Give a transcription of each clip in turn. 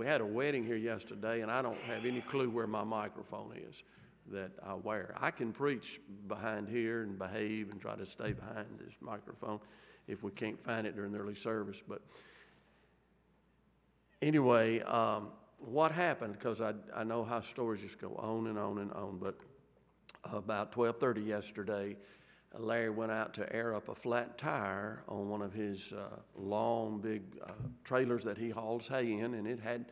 we had a wedding here yesterday, and I don't have any clue where my microphone is that I wear. I can preach behind here and behave and try to stay behind this microphone if we can't find it during the early service. But anyway, um, what happened? Because I, I know how stories just go on and on and on. But about 12:30 yesterday, Larry went out to air up a flat tire on one of his uh, long, big uh, trailers that he hauls hay in, and it had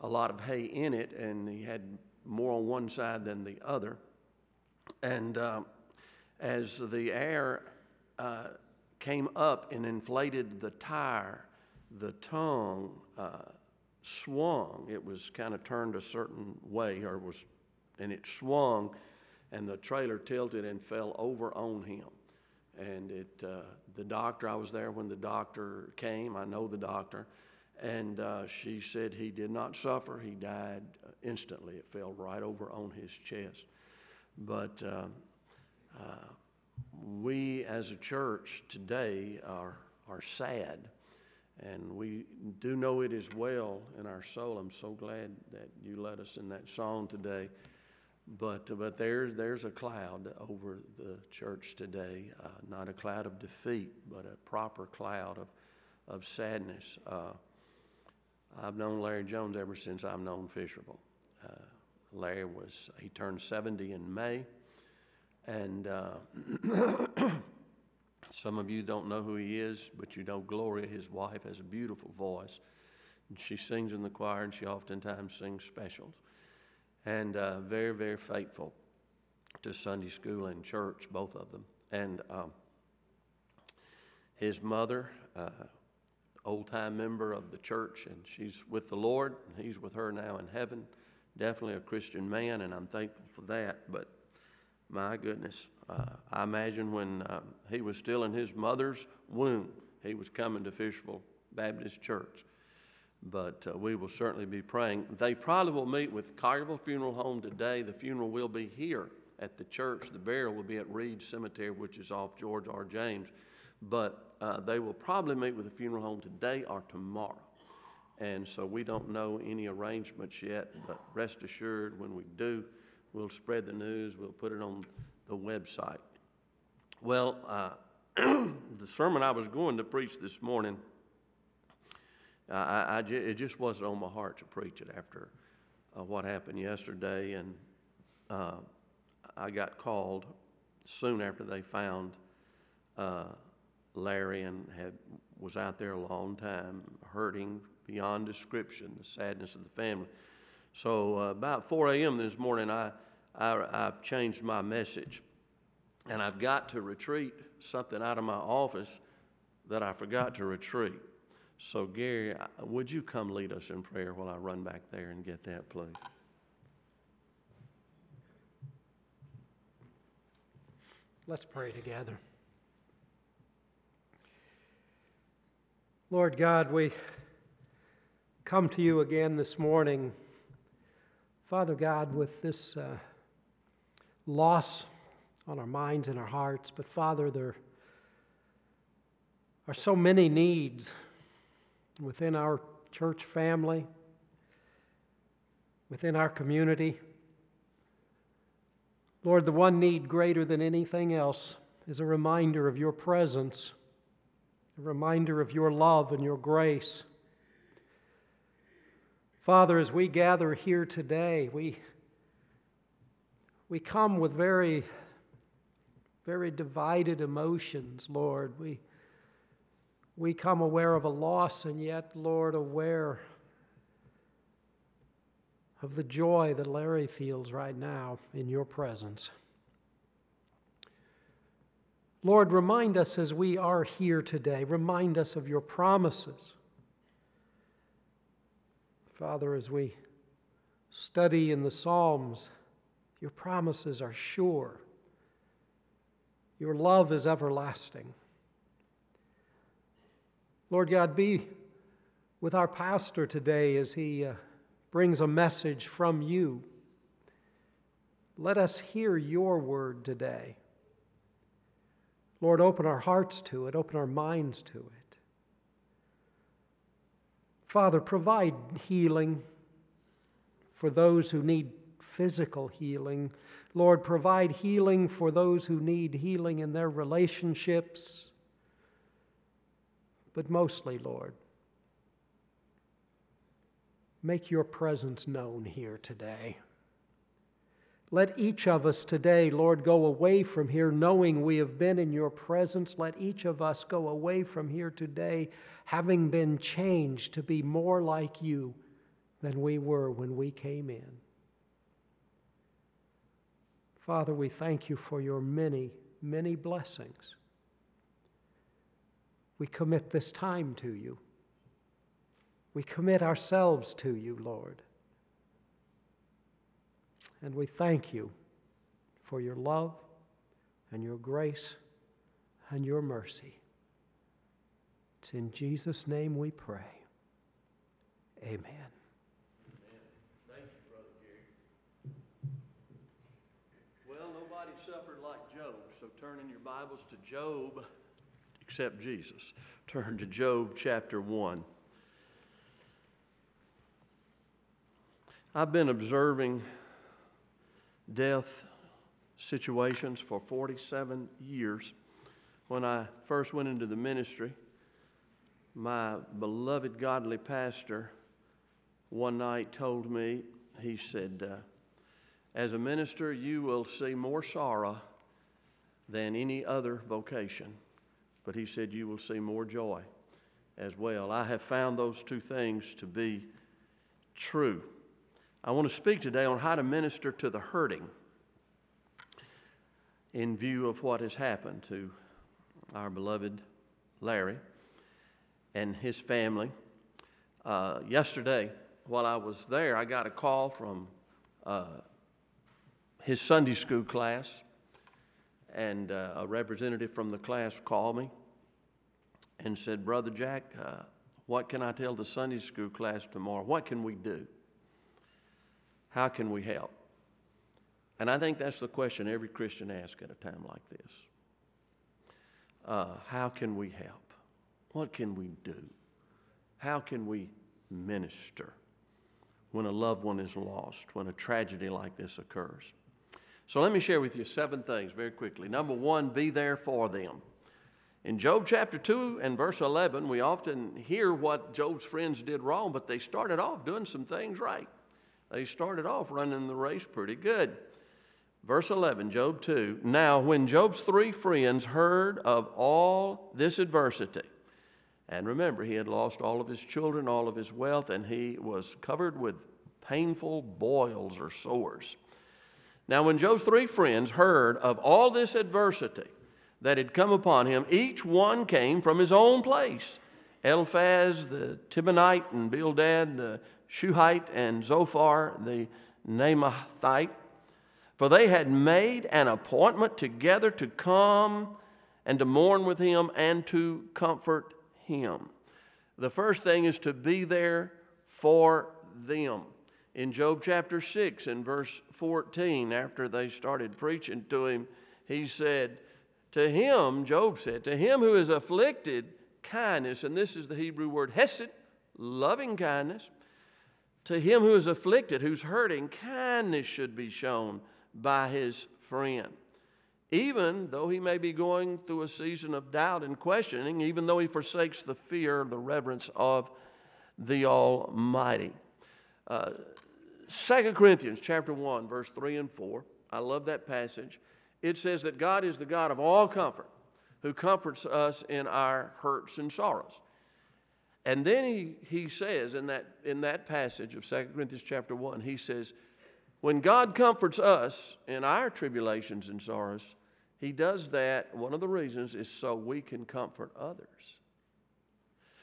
a lot of hay in it, and he had more on one side than the other. And uh, as the air uh, came up and inflated the tire, the tongue uh, swung. It was kind of turned a certain way, or was, and it swung and the trailer tilted and fell over on him. And it, uh, the doctor, I was there when the doctor came. I know the doctor. And uh, she said he did not suffer. He died instantly. It fell right over on his chest. But uh, uh we as a church today are, are sad. And we do know it is well in our soul. I'm so glad that you led us in that song today. But, but there's, there's a cloud over the church today, uh, not a cloud of defeat, but a proper cloud of, of sadness. Uh, I've known Larry Jones ever since I've known Fisherville. Uh, Larry was, he turned 70 in May. And uh, some of you don't know who he is, but you know Gloria, his wife, has a beautiful voice. And she sings in the choir, and she oftentimes sings specials and uh, very, very faithful to Sunday school and church, both of them. And um, his mother, uh, old time member of the church, and she's with the Lord, and he's with her now in heaven. Definitely a Christian man, and I'm thankful for that. But my goodness, uh, I imagine when um, he was still in his mother's womb, he was coming to Fisherville Baptist Church but uh, we will certainly be praying. They probably will meet with Collierville Funeral Home today. The funeral will be here at the church. The burial will be at Reed Cemetery, which is off George R. James. But uh, they will probably meet with the funeral home today or tomorrow. And so we don't know any arrangements yet, but rest assured, when we do, we'll spread the news, we'll put it on the website. Well, uh, the sermon I was going to preach this morning I, I, it just wasn't on my heart to preach it after uh, what happened yesterday. And uh, I got called soon after they found uh, Larry and had was out there a long time, hurting beyond description, the sadness of the family. So uh, about 4 a.m. this morning, I, I, I changed my message, and I've got to retreat something out of my office that I forgot to retreat. So, Gary, would you come lead us in prayer while I run back there and get that, please? Let's pray together. Lord God, we come to you again this morning, Father God, with this uh, loss on our minds and our hearts. But, Father, there are so many needs within our church family, within our community. Lord, the one need greater than anything else is a reminder of your presence, a reminder of your love and your grace. Father, as we gather here today, we, we come with very, very divided emotions, Lord. We, we come aware of a loss and yet, Lord, aware of the joy that Larry feels right now in your presence. Lord, remind us as we are here today, remind us of your promises. Father, as we study in the Psalms, your promises are sure. Your love is everlasting. Lord God, be with our pastor today as he uh, brings a message from you. Let us hear your word today. Lord, open our hearts to it, open our minds to it. Father, provide healing for those who need physical healing. Lord, provide healing for those who need healing in their relationships. But mostly, Lord, make your presence known here today. Let each of us today, Lord, go away from here knowing we have been in your presence. Let each of us go away from here today having been changed to be more like you than we were when we came in. Father, we thank you for your many, many blessings. We commit this time to you. We commit ourselves to you, Lord. And we thank you for your love and your grace and your mercy. It's in Jesus' name we pray. Amen. Thank you, Brother. Well, nobody suffered like Job, so turn in your Bibles to Job, except Jesus. Turn to Job chapter 1. I've been observing death situations for 47 years. When I first went into the ministry, my beloved godly pastor one night told me, he said, uh, As a minister, you will see more sorrow than any other vocation, but he said, You will see more joy as well. I have found those two things to be true. I want to speak today on how to minister to the hurting in view of what has happened to our beloved Larry and his family. Uh, yesterday, while I was there, I got a call from uh, his Sunday school class, and uh, a representative from the class called me and said, Brother Jack, uh, what can I tell the Sunday school class tomorrow? What can we do? How can we help? And I think that's the question every Christian asks at a time like this. Uh, how can we help? What can we do? How can we minister when a loved one is lost, when a tragedy like this occurs? So let me share with you seven things very quickly. Number one, be there for them. In Job chapter 2 and verse 11, we often hear what Job's friends did wrong, but they started off doing some things right. They started off running the race pretty good. Verse 11, Job 2. Now, when Job's three friends heard of all this adversity, and remember, he had lost all of his children, all of his wealth, and he was covered with painful boils or sores. Now, when Job's three friends heard of all this adversity that had come upon him, each one came from his own place. Eliphaz the Temanite and Bildad the Shuhite and Zophar the Naamathite, for they had made an appointment together to come and to mourn with him and to comfort him. The first thing is to be there for them. In Job chapter 6 and verse 14, after they started preaching to him, he said, To him, Job said, to him who is afflicted, kindness, and this is the Hebrew word hesed, loving kindness, to him who is afflicted, who's hurting, kindness should be shown by his friend. Even though he may be going through a season of doubt and questioning, even though he forsakes the fear, the reverence of the Almighty. Uh, 2 Corinthians chapter 1, verse 3 and 4. I love that passage. It says that God is the God of all comfort, who comforts us in our hurts and sorrows. And then he, he says in that, in that passage of 2 Corinthians chapter 1, he says, when God comforts us in our tribulations and sorrows, he does that. One of the reasons is so we can comfort others.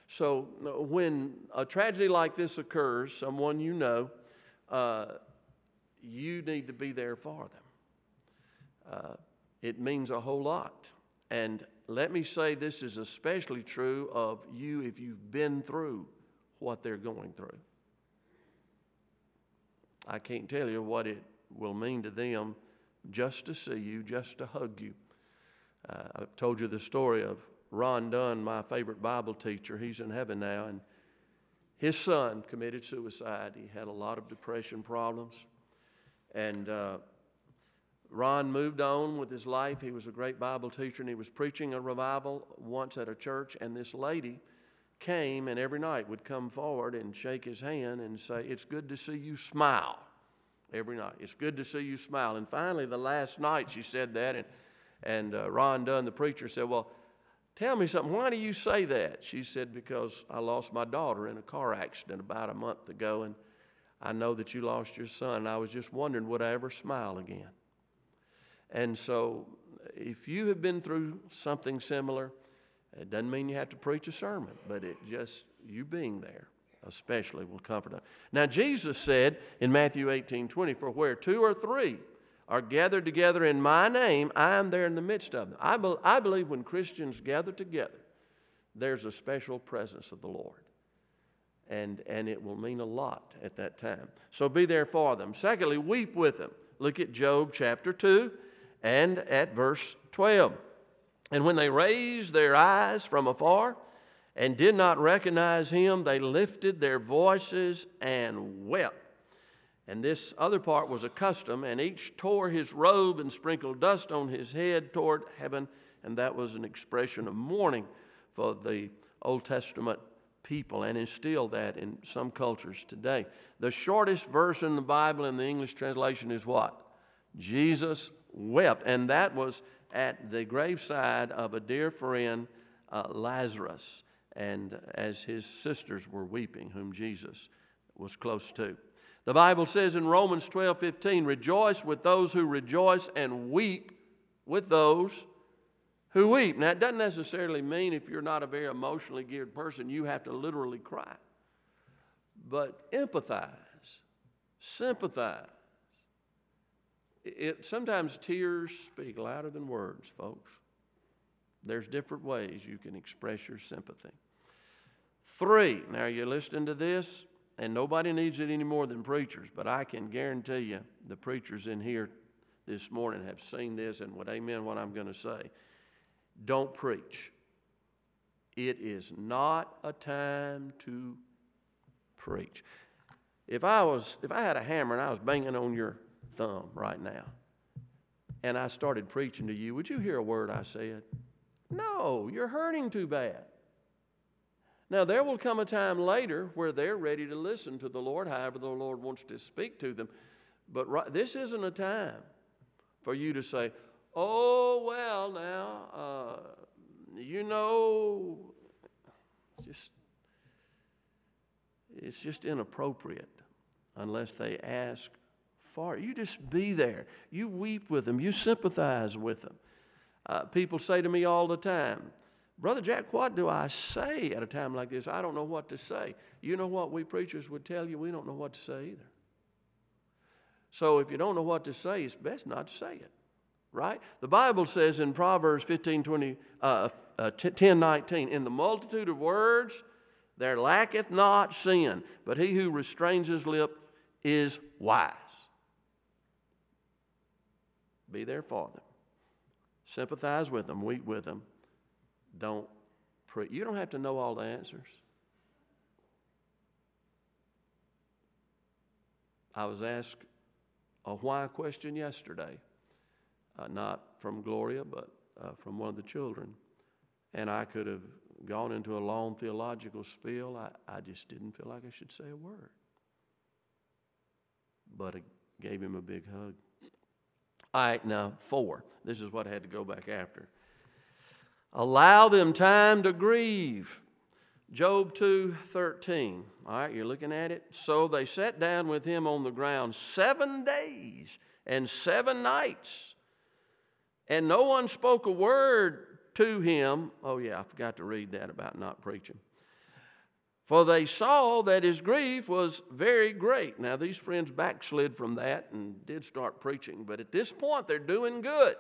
So uh, when a tragedy like this occurs, someone you know, uh, you need to be there for them. Uh, it means a whole lot. And let me say this is especially true of you if you've been through what they're going through. I can't tell you what it will mean to them just to see you, just to hug you. Uh, I've told you the story of Ron Dunn, my favorite Bible teacher. He's in heaven now, and his son committed suicide. He had a lot of depression problems. And uh, Ron moved on with his life. He was a great Bible teacher, and he was preaching a revival once at a church. And this lady came and every night would come forward and shake his hand and say, It's good to see you smile. Every night. It's good to see you smile. And finally, the last night she said that, and, and uh, Ron Dunn, the preacher, said, Well, tell me something. Why do you say that? She said, Because I lost my daughter in a car accident about a month ago, and I know that you lost your son. I was just wondering, would I ever smile again? And so, if you have been through something similar, it doesn't mean you have to preach a sermon, but it just, you being there especially will comfort us. Now, Jesus said in Matthew 18 20, For where two or three are gathered together in my name, I am there in the midst of them. I, be, I believe when Christians gather together, there's a special presence of the Lord. And, and it will mean a lot at that time. So be there for them. Secondly, weep with them. Look at Job chapter 2 and at verse 12. And when they raised their eyes from afar and did not recognize him, they lifted their voices and wept. And this other part was a custom, and each tore his robe and sprinkled dust on his head toward heaven, and that was an expression of mourning for the Old Testament people, and instilled that in some cultures today. The shortest verse in the Bible in the English translation is what? Jesus wept, and that was at the graveside of a dear friend, uh, Lazarus, and as his sisters were weeping, whom Jesus was close to. The Bible says in Romans 12 15, rejoice with those who rejoice and weep with those who weep. Now, it doesn't necessarily mean if you're not a very emotionally geared person, you have to literally cry. But empathize, sympathize. It, sometimes tears speak louder than words, folks. There's different ways you can express your sympathy. Three, now you're listening to this, and nobody needs it any more than preachers, but I can guarantee you the preachers in here this morning have seen this and would amen what I'm going to say. Don't preach. It is not a time to preach. If I was if I had a hammer and I was banging on your thumb right now, and I started preaching to you, would you hear a word I said? No, you're hurting too bad. Now, there will come a time later where they're ready to listen to the Lord, however, the Lord wants to speak to them. But right, this isn't a time for you to say, oh, well, now, uh, you know, just, it's just inappropriate unless they ask for it. You just be there. You weep with them, you sympathize with them. Uh, people say to me all the time, Brother Jack, what do I say at a time like this? I don't know what to say. You know what we preachers would tell you? We don't know what to say either. So if you don't know what to say, it's best not to say it, right? The Bible says in Proverbs 15, 20, uh, uh, 10, 19, in the multitude of words there lacketh not sin, but he who restrains his lip is wise. Be there for them. Sympathize with them, weep with them, don't pray. You don't have to know all the answers. I was asked a why question yesterday, uh, not from Gloria, but uh, from one of the children. And I could have gone into a long theological spiel. I, I just didn't feel like I should say a word. But I gave him a big hug. All right, now, four. This is what I had to go back after. Allow them time to grieve. Job 2 13. All right, you're looking at it. So they sat down with him on the ground seven days and seven nights, and no one spoke a word to him. Oh, yeah, I forgot to read that about not preaching. For they saw that his grief was very great. Now, these friends backslid from that and did start preaching, but at this point, they're doing good.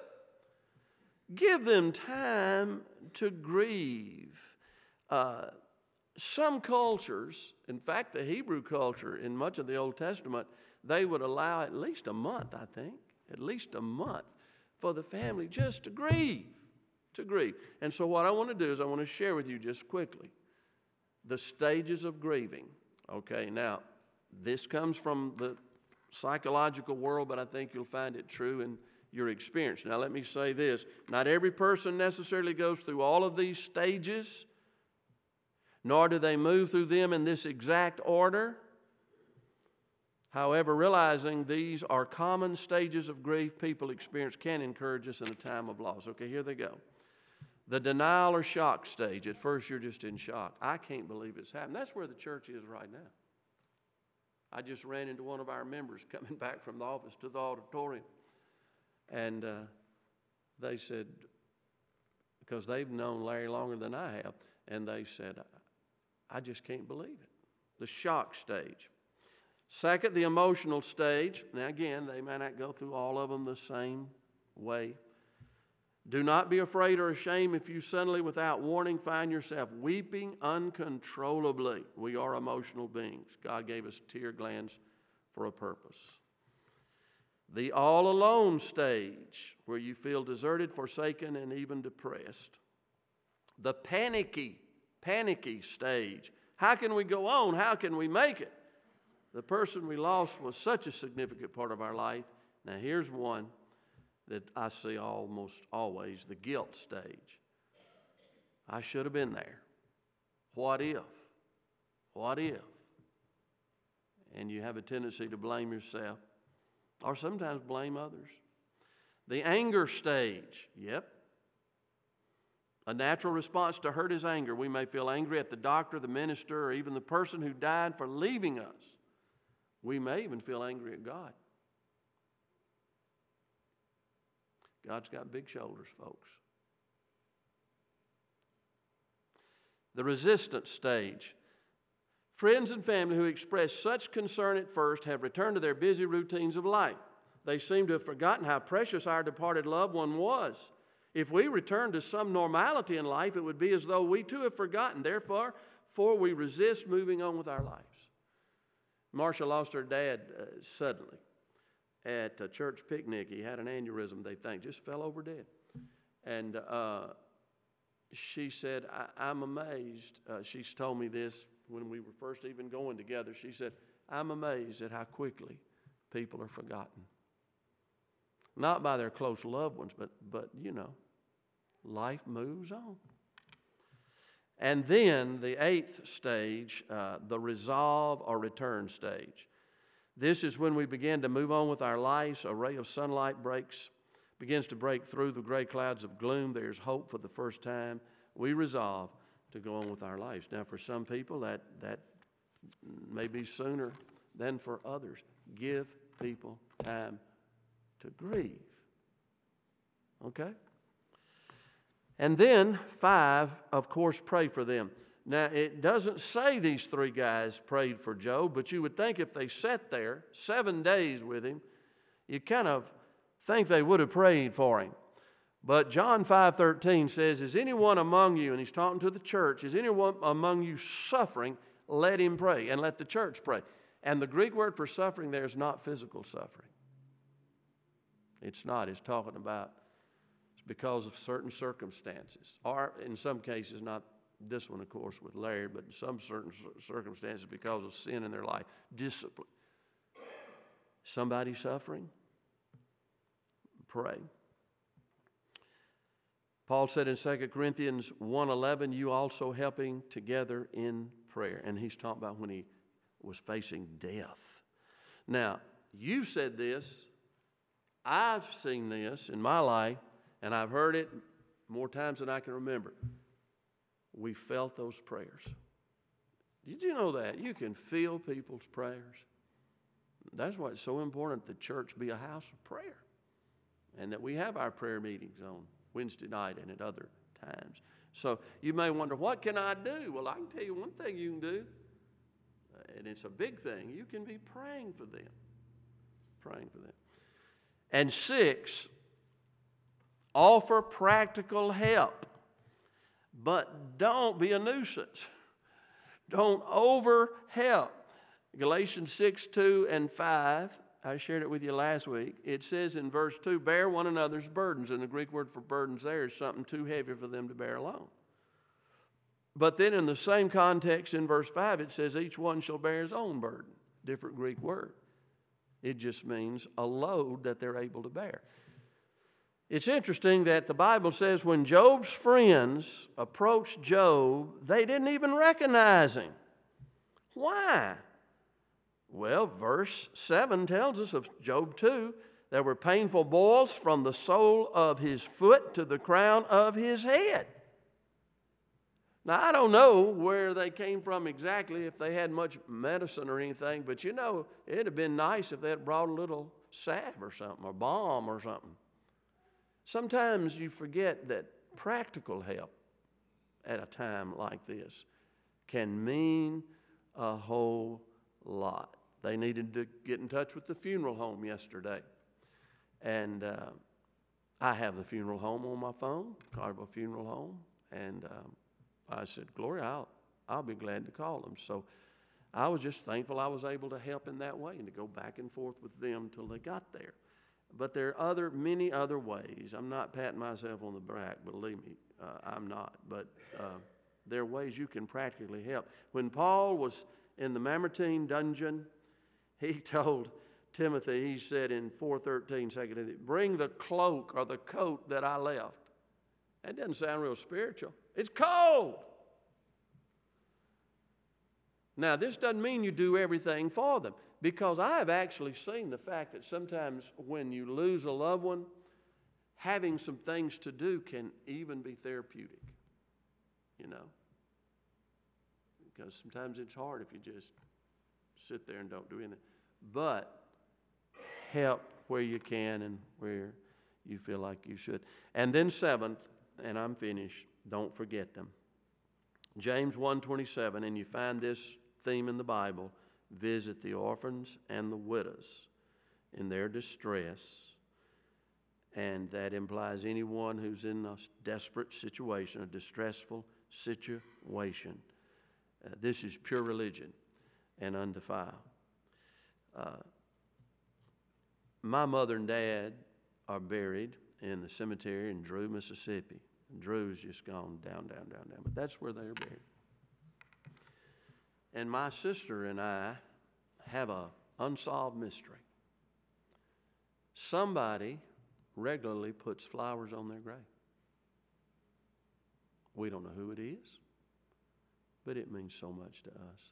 Give them time to grieve. Uh, some cultures, in fact, the Hebrew culture in much of the Old Testament, they would allow at least a month, I think, at least a month for the family just to grieve, to grieve. And so, what I want to do is I want to share with you just quickly the stages of grieving. Okay, now, this comes from the psychological world, but I think you'll find it true in your experience. Now, let me say this not every person necessarily goes through all of these stages, nor do they move through them in this exact order. However, realizing these are common stages of grief people experience can encourage us in a time of loss. Okay, here they go. The denial or shock stage. At first, you're just in shock. I can't believe it's happened. That's where the church is right now. I just ran into one of our members coming back from the office to the auditorium. And uh, they said, because they've known Larry longer than I have, and they said, I just can't believe it. The shock stage. Second, the emotional stage. Now, again, they may not go through all of them the same way. Do not be afraid or ashamed if you suddenly, without warning, find yourself weeping uncontrollably. We are emotional beings. God gave us tear glands for a purpose. The all alone stage, where you feel deserted, forsaken, and even depressed. The panicky, panicky stage. How can we go on? How can we make it? The person we lost was such a significant part of our life. Now, here's one that I see almost always the guilt stage. I should have been there. What if? What if? And you have a tendency to blame yourself or sometimes blame others. The anger stage, yep. A natural response to hurt is anger. We may feel angry at the doctor, the minister, or even the person who died for leaving us. We may even feel angry at God. God's got big shoulders, folks. The resistance stage. Friends and family who expressed such concern at first have returned to their busy routines of life. They seem to have forgotten how precious our departed loved one was. If we return to some normality in life, it would be as though we too have forgotten. Therefore, for we resist moving on with our lives. Marcia lost her dad uh, suddenly at a church picnic. He had an aneurysm, they think, just fell over dead. And uh, she said, I, am amazed. Uh, she's told me this when we were first even going together. She said, I'm amazed at how quickly people are forgotten. Not by their close loved ones, but, but you know, life moves on. And then the eighth stage, uh, the resolve or return stage. This is when we begin to move on with our lives. A ray of sunlight breaks, begins to break through the gray clouds of gloom. There's hope for the first time. We resolve to go on with our lives. Now, for some people, that, that may be sooner than for others. Give people time to grieve. Okay? And then, five, of course, pray for them. Now, it doesn't say these three guys prayed for Job, but you would think if they sat there seven days with him, you kind of think they would have prayed for him. But John 5:13 says, "Is anyone among you, and he's talking to the church, is anyone among you suffering? Let him pray, and let the church pray." And the Greek word for suffering there is not physical suffering. It's not. It's talking about it's because of certain circumstances, or in some cases, not this one, of course, with Larry, but in some certain circumstances because of sin in their life, discipline. Somebody suffering? Pray. Paul said in 2 Corinthians 1:11, you also helping together in prayer. And he's talking about when he was facing death. Now, you've said this, I've seen this in my life, and I've heard it more times than I can remember we felt those prayers. Did you know that? You can feel people's prayers. That's why it's so important the church be a house of prayer and that we have our prayer meetings on Wednesday night and at other times. So you may wonder, what can I do? Well, I can tell you one thing you can do, uh, and it's a big thing. You can be praying for them. Praying for them. And six, offer practical help. But don't be a nuisance. Don't over help. Galatians 6, 2 and 5, I shared it with you last week. It says in verse 2, bear one another's burdens. And the Greek word for burdens there is something too heavy for them to bear alone. But then in the same context in verse 5, it says, each one shall bear his own burden. Different Greek word. It just means a load that they're able to bear. It's interesting that the Bible says when Job's friends approached Job, they didn't even recognize him. Why? Well, verse 7 tells us of Job 2 there were painful boils from the sole of his foot to the crown of his head. Now, I don't know where they came from exactly, if they had much medicine or anything, but you know, it'd have been nice if they had brought a little salve or something, or balm or something. Sometimes you forget that practical help at a time like this can mean a whole lot. They needed to get in touch with the funeral home yesterday. And uh, I have the funeral home on my phone, Collierville Funeral Home. And um, I said, Gloria, I'll, I'll be glad to call them. So I was just thankful I was able to help in that way and to go back and forth with them till they got there. But there are other, many other ways. I'm not patting myself on the back, believe me, uh, I'm not. But uh, there are ways you can practically help. When Paul was in the Mamertine dungeon, he told Timothy, he said in 4.13, 2 Timothy, bring the cloak or the coat that I left. That doesn't sound real spiritual. It's cold. Now, this doesn't mean you do everything for them. Because I have actually seen the fact that sometimes when you lose a loved one, having some things to do can even be therapeutic, you know. Because sometimes it's hard if you just sit there and don't do anything. But help where you can and where you feel like you should. And then seventh, and I'm finished, don't forget them. James 1:27 and you find this theme in the Bible visit the orphans and the widows in their distress. And that implies anyone who's in a desperate situation, a distressful situation. Uh, this is pure religion and undefiled. Uh, my mother and dad are buried in the cemetery in Drew, Mississippi. Drew's just gone down, down, down, down, but that's where they're buried. And my sister and I have a unsolved mystery. Somebody regularly puts flowers on their grave. We don't know who it is, but it means so much to us.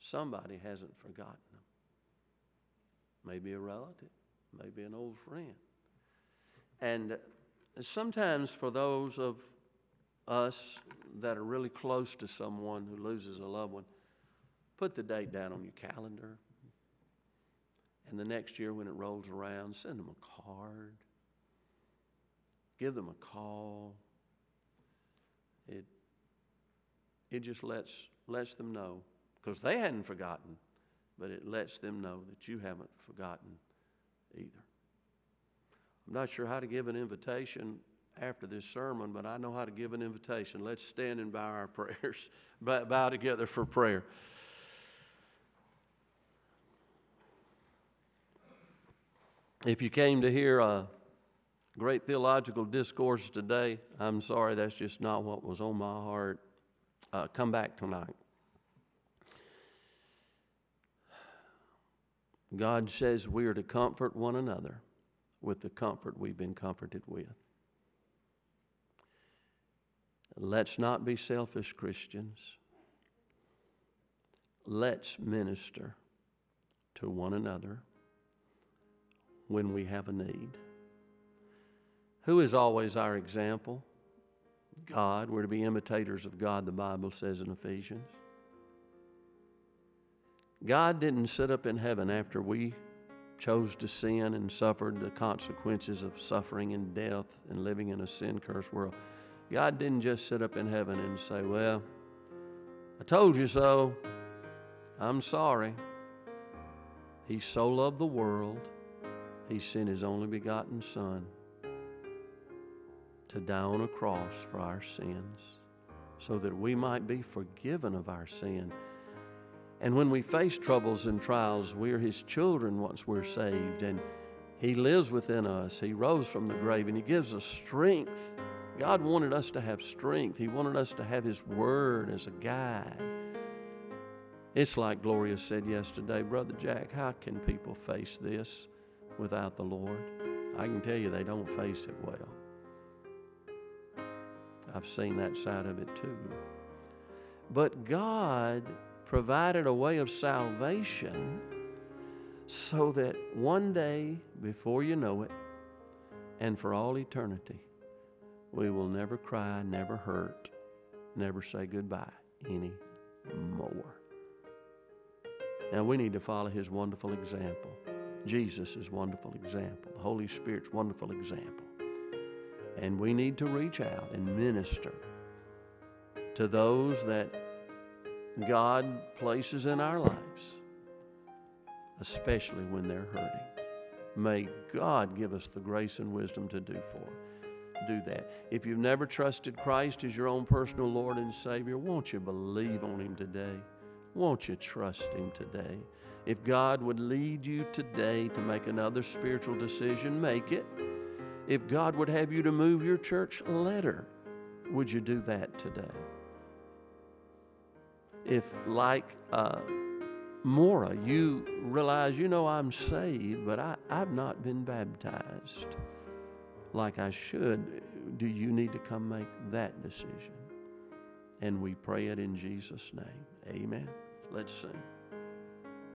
Somebody hasn't forgotten. Maybe a relative, maybe an old friend. And sometimes for those of us that are really close to someone who loses a loved one, put the date down on your calendar. And the next year, when it rolls around, send them a card, give them a call. It, it just lets, lets them know, because they hadn't forgotten, but it lets them know that you haven't forgotten either. I'm not sure how to give an invitation after this sermon, but I know how to give an invitation. Let's stand and bow our prayers, bow together for prayer. If you came to hear a great theological discourse today, I'm sorry, that's just not what was on my heart. Uh, come back tonight. God says we are to comfort one another with the comfort we've been comforted with. Let's not be selfish Christians. Let's minister to one another when we have a need. Who is always our example? God. We're to be imitators of God, the Bible says in Ephesians. God didn't sit up in heaven after we chose to sin and suffered the consequences of suffering and death and living in a sin cursed world. God didn't just sit up in heaven and say, Well, I told you so. I'm sorry. He so loved the world he sent His only begotten Son to die on a cross for our sins so that we might be forgiven of our sin. And when we face troubles and trials, we are His children once we're saved, and He lives within us. He rose from the grave, and He gives us strength God wanted us to have strength. He wanted us to have His Word as a guide. It's like Gloria said yesterday, Brother Jack, how can people face this without the Lord? I can tell you they don't face it well. I've seen that side of it too. But God provided a way of salvation so that one day, before you know it, and for all eternity, we will never cry, never hurt, never say goodbye anymore. Now we need to follow his wonderful example. Jesus' wonderful example, the Holy Spirit's wonderful example. And we need to reach out and minister to those that God places in our lives, especially when they're hurting. May God give us the grace and wisdom to do for do that. If you've never trusted Christ as your own personal Lord and Savior, won't you believe on Him today? Won't you trust Him today? If God would lead you today to make another spiritual decision, make it. If God would have you to move your church letter, would you do that today? If, like uh, Mora, you realize, you know, I'm saved, but I, I've not been baptized like I should, do you need to come make that decision? And we pray it in Jesus' name. Amen. Let's sing.